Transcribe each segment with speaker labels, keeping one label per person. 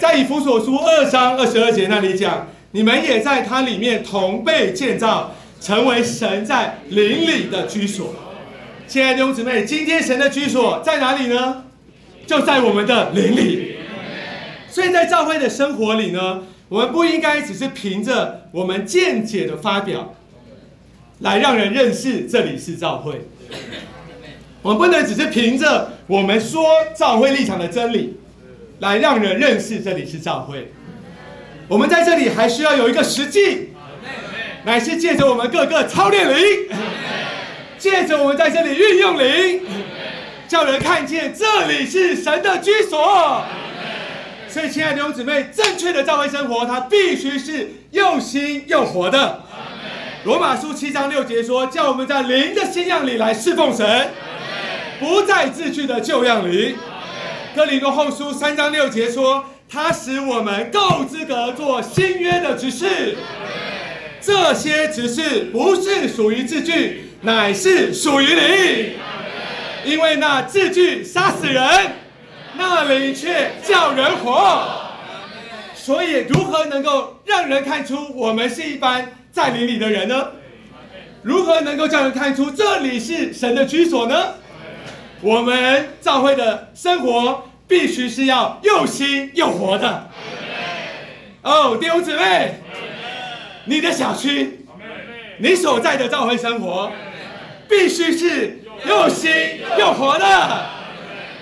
Speaker 1: 在以弗所书二章二十二节那里讲，你们也在它里面同被建造，成为神在灵里的居所。亲爱的弟兄姊妹，今天神的居所在哪里呢？就在我们的灵里。所以在教会的生活里呢，我们不应该只是凭着我们见解的发表，来让人认识这里是教会。我们不能只是凭着我们说教会立场的真理，来让人认识这里是教会。我们在这里还需要有一个实际，乃是借着我们各个操练灵，借着我们在这里运用灵，叫人看见这里是神的居所。所以，亲爱的弟兄姊妹，正确的教会生活，它必须是又新又活的。罗马书七章六节说：“叫我们在灵的新样里来侍奉神。”不再自据的旧样里，哥林多后书三章六节说，他使我们够资格做新约的执事。这些执事不是属于字句，乃是属于灵。因为那字句杀死人，那灵却叫人活。所以，如何能够让人看出我们是一般在灵里的人呢？如何能够叫人看出这里是神的居所呢？我们教会的生活必须是要又新又活的。哦，弟兄姊妹，你的小区，你所在的教会生活，必须是又新又活的。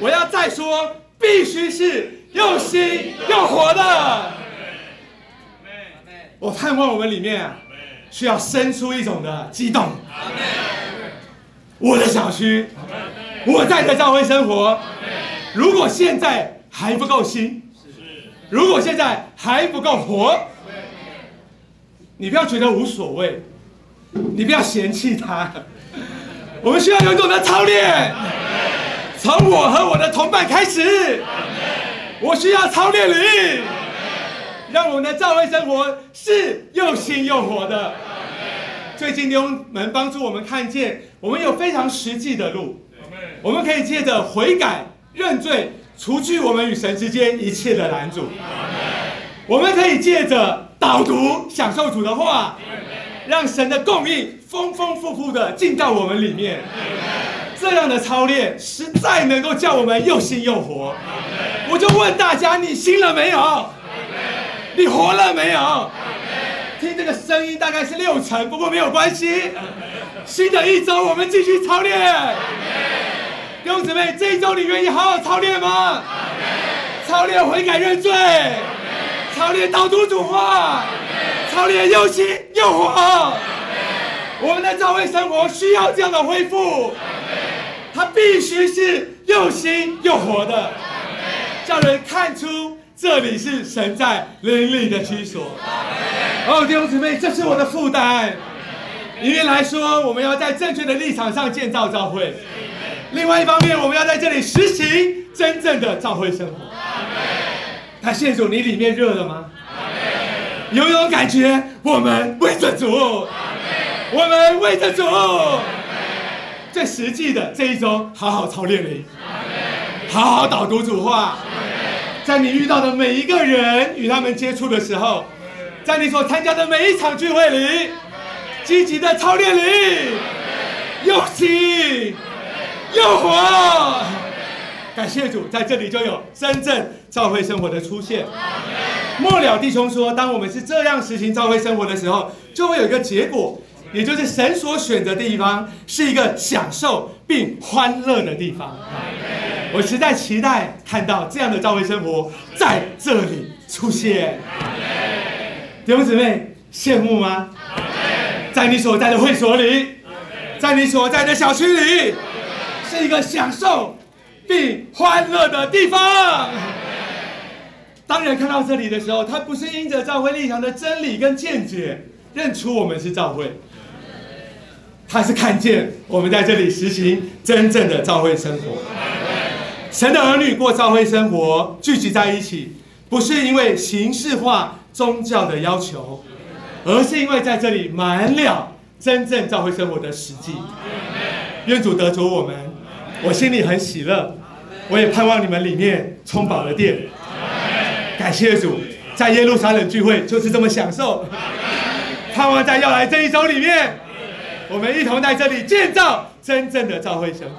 Speaker 1: 我要再说，必须是又新又活的。我盼望我们里面需要生出一种的激动。我的小区。我在的教会生活，如果现在还不够新，如果现在还不够活，你不要觉得无所谓，你不要嫌弃他。我们需要有种的操练，从我和我的同伴开始。我需要操练你，让我们的教会生活是又新又活的。最近弟兄们帮助我们看见，我们有非常实际的路。我们可以借着悔改、认罪，除去我们与神之间一切的拦阻。我们可以借着导读、享受主的话，让神的供应丰丰富富的进到我们里面。这样的操练实在能够叫我们又新又活。我就问大家：你新了没有？你活了没有？听这个声音大概是六成，不过没有关系。新的一周，我们继续操练。弟兄姊妹，这一周你愿意好好操练吗？操练悔改认罪，操练导读主话，操练又新又活。我们的教会生活需要这样的恢复，它必须是又新又活的，叫人看出这里是神在灵里的居所。哦，弟兄姊妹，这是我的负担。一面来说，我们要在正确的立场上建造教会；另外一方面，我们要在这里实行真正的教会生活。他谢主，你里面热了吗？有没有感觉？我们为着主，我们为着主。最实际的这一周，好好操练灵，好好导读主话。在你遇到的每一个人与他们接触的时候，在你所参加的每一场聚会里。积极的操练你。用心又活。感谢主，在这里就有真正教会生活的出现。末了弟兄说，当我们是这样实行教会生活的时候，就会有一个结果，也就是神所选择的地方是一个享受并欢乐的地方。我实在期待看到这样的教会生活在这里出现。弟兄姊妹，羡慕吗？在你所在的会所里，在你所在的小区里，是一个享受并欢乐的地方。当人看到这里的时候，他不是因着教会立场的真理跟见解认出我们是教会，他是看见我们在这里实行真正的教会生活。神的儿女过教会生活，聚集在一起，不是因为形式化宗教的要求。而是因为在这里满了真正教会生活的实际，愿主得着我们，我心里很喜乐，我也盼望你们里面充饱了电。感谢主，在耶路撒冷聚会就是这么享受。盼望在要来这一周里面，我们一同在这里建造真正的教会生活。